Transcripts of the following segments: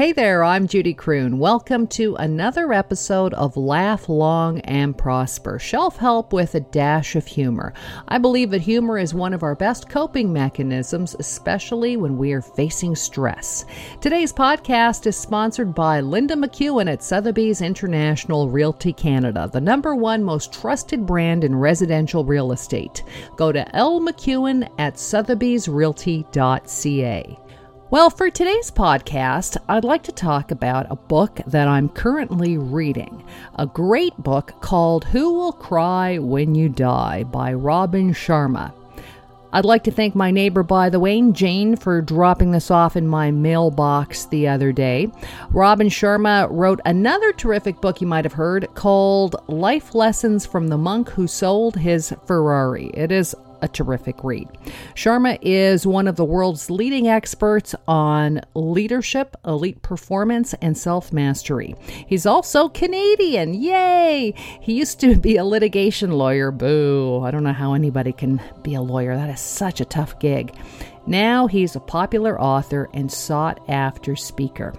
Hey there, I'm Judy Croon. Welcome to another episode of Laugh Long and Prosper Shelf Help with a Dash of Humor. I believe that humor is one of our best coping mechanisms, especially when we are facing stress. Today's podcast is sponsored by Linda McEwan at Sotheby's International Realty Canada, the number one most trusted brand in residential real estate. Go to lmcewan at sotheby'srealty.ca. Well, for today's podcast, I'd like to talk about a book that I'm currently reading. A great book called Who Will Cry When You Die by Robin Sharma. I'd like to thank my neighbor, by the way, Jane, for dropping this off in my mailbox the other day. Robin Sharma wrote another terrific book you might have heard called Life Lessons from the Monk Who Sold His Ferrari. It is a terrific read. Sharma is one of the world's leading experts on leadership, elite performance, and self mastery. He's also Canadian. Yay! He used to be a litigation lawyer. Boo. I don't know how anybody can be a lawyer. That is such a tough gig. Now he's a popular author and sought after speaker.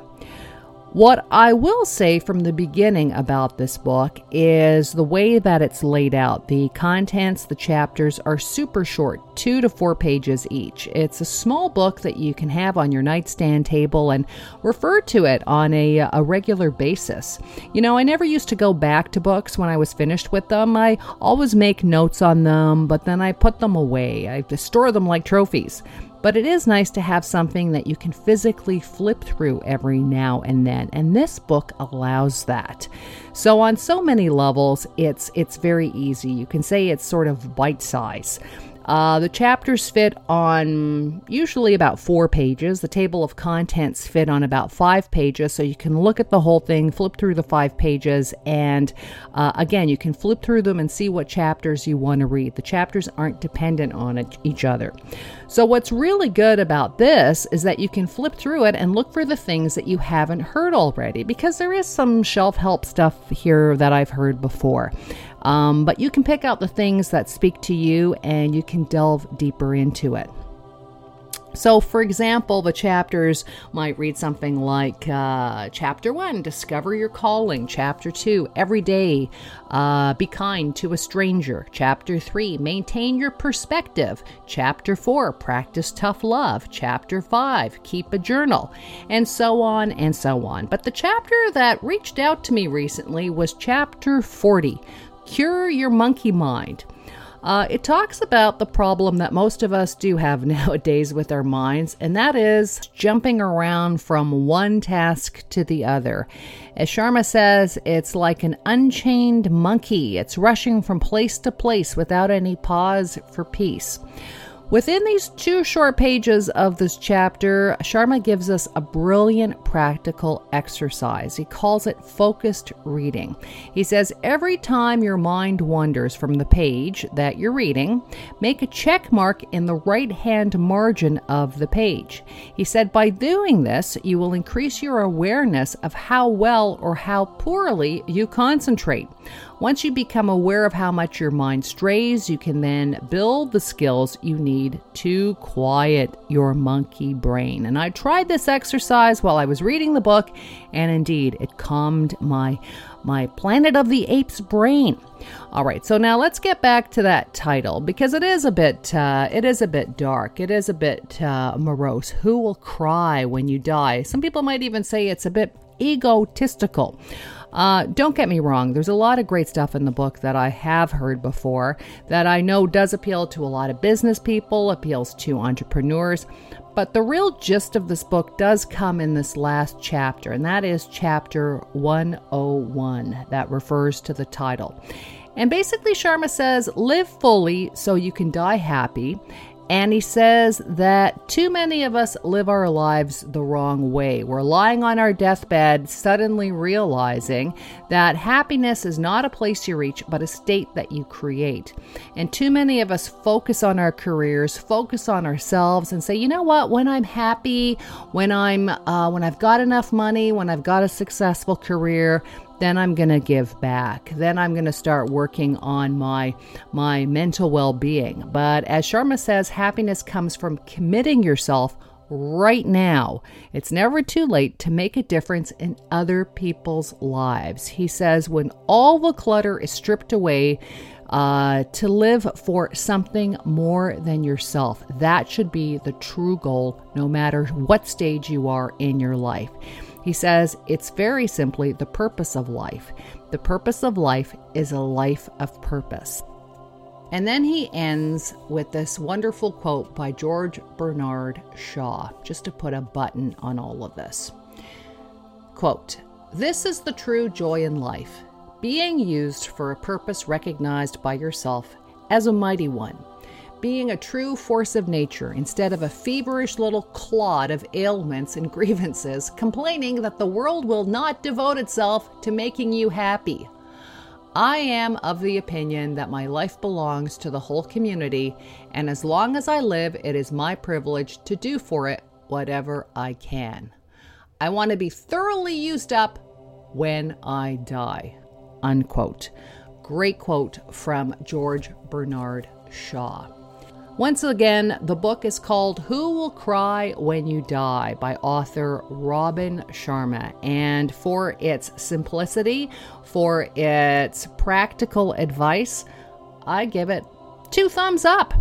What I will say from the beginning about this book is the way that it's laid out. The contents, the chapters are super short, two to four pages each. It's a small book that you can have on your nightstand table and refer to it on a, a regular basis. You know, I never used to go back to books when I was finished with them. I always make notes on them, but then I put them away. I store them like trophies. But it is nice to have something that you can physically flip through every now and then, and this book allows that. So on so many levels, it's it's very easy. You can say it's sort of bite size. Uh, the chapters fit on usually about four pages. The table of contents fit on about five pages, so you can look at the whole thing, flip through the five pages, and uh, again, you can flip through them and see what chapters you want to read. The chapters aren't dependent on each other. So, what's really good about this is that you can flip through it and look for the things that you haven't heard already, because there is some shelf help stuff here that I've heard before. Um, but you can pick out the things that speak to you and you can delve deeper into it. So, for example, the chapters might read something like uh, Chapter 1, Discover Your Calling. Chapter 2, Every Day, uh, Be Kind to a Stranger. Chapter 3, Maintain Your Perspective. Chapter 4, Practice Tough Love. Chapter 5, Keep a Journal. And so on and so on. But the chapter that reached out to me recently was Chapter 40 Cure Your Monkey Mind. Uh, it talks about the problem that most of us do have nowadays with our minds, and that is jumping around from one task to the other. As Sharma says, it's like an unchained monkey, it's rushing from place to place without any pause for peace. Within these two short pages of this chapter, Sharma gives us a brilliant practical exercise. He calls it focused reading. He says every time your mind wanders from the page that you're reading, make a check mark in the right hand margin of the page. He said by doing this, you will increase your awareness of how well or how poorly you concentrate. Once you become aware of how much your mind strays, you can then build the skills you need to quiet your monkey brain. And I tried this exercise while I was reading the book, and indeed, it calmed my my Planet of the Apes brain. All right, so now let's get back to that title because it is a bit uh, it is a bit dark. It is a bit uh, morose. Who will cry when you die? Some people might even say it's a bit egotistical. Uh, don't get me wrong, there's a lot of great stuff in the book that I have heard before that I know does appeal to a lot of business people, appeals to entrepreneurs. But the real gist of this book does come in this last chapter, and that is chapter 101 that refers to the title. And basically, Sharma says, live fully so you can die happy and he says that too many of us live our lives the wrong way. We're lying on our deathbed, suddenly realizing that happiness is not a place you reach, but a state that you create. And too many of us focus on our careers, focus on ourselves, and say, you know what? When I'm happy, when I'm, uh, when I've got enough money, when I've got a successful career, then I'm going to give back. Then I'm going to start working on my my mental well-being. But as Sharma says, happiness comes from committing yourself right now. It's never too late to make a difference in other people's lives. He says, when all the clutter is stripped away, uh, to live for something more than yourself. That should be the true goal, no matter what stage you are in your life. He says it's very simply the purpose of life. The purpose of life is a life of purpose. And then he ends with this wonderful quote by George Bernard Shaw, just to put a button on all of this. Quote, This is the true joy in life, being used for a purpose recognized by yourself as a mighty one, being a true force of nature instead of a feverish little clod of ailments and grievances, complaining that the world will not devote itself to making you happy. I am of the opinion that my life belongs to the whole community, and as long as I live, it is my privilege to do for it whatever I can. I want to be thoroughly used up when I die. Unquote. Great quote from George Bernard Shaw. Once again, the book is called Who Will Cry When You Die by author Robin Sharma. And for its simplicity, for its practical advice, I give it two thumbs up.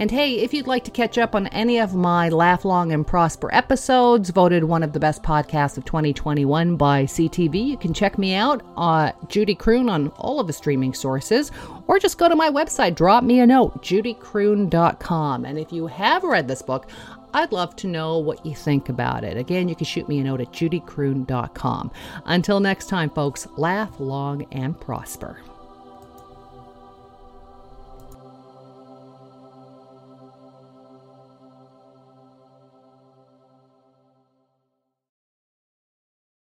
And hey, if you'd like to catch up on any of my Laugh Long and Prosper episodes, voted one of the best podcasts of 2021 by CTV, you can check me out, uh, Judy Croon, on all of the streaming sources, or just go to my website, drop me a note, judycroon.com. And if you have read this book, I'd love to know what you think about it. Again, you can shoot me a note at judycroon.com. Until next time, folks, laugh long and prosper.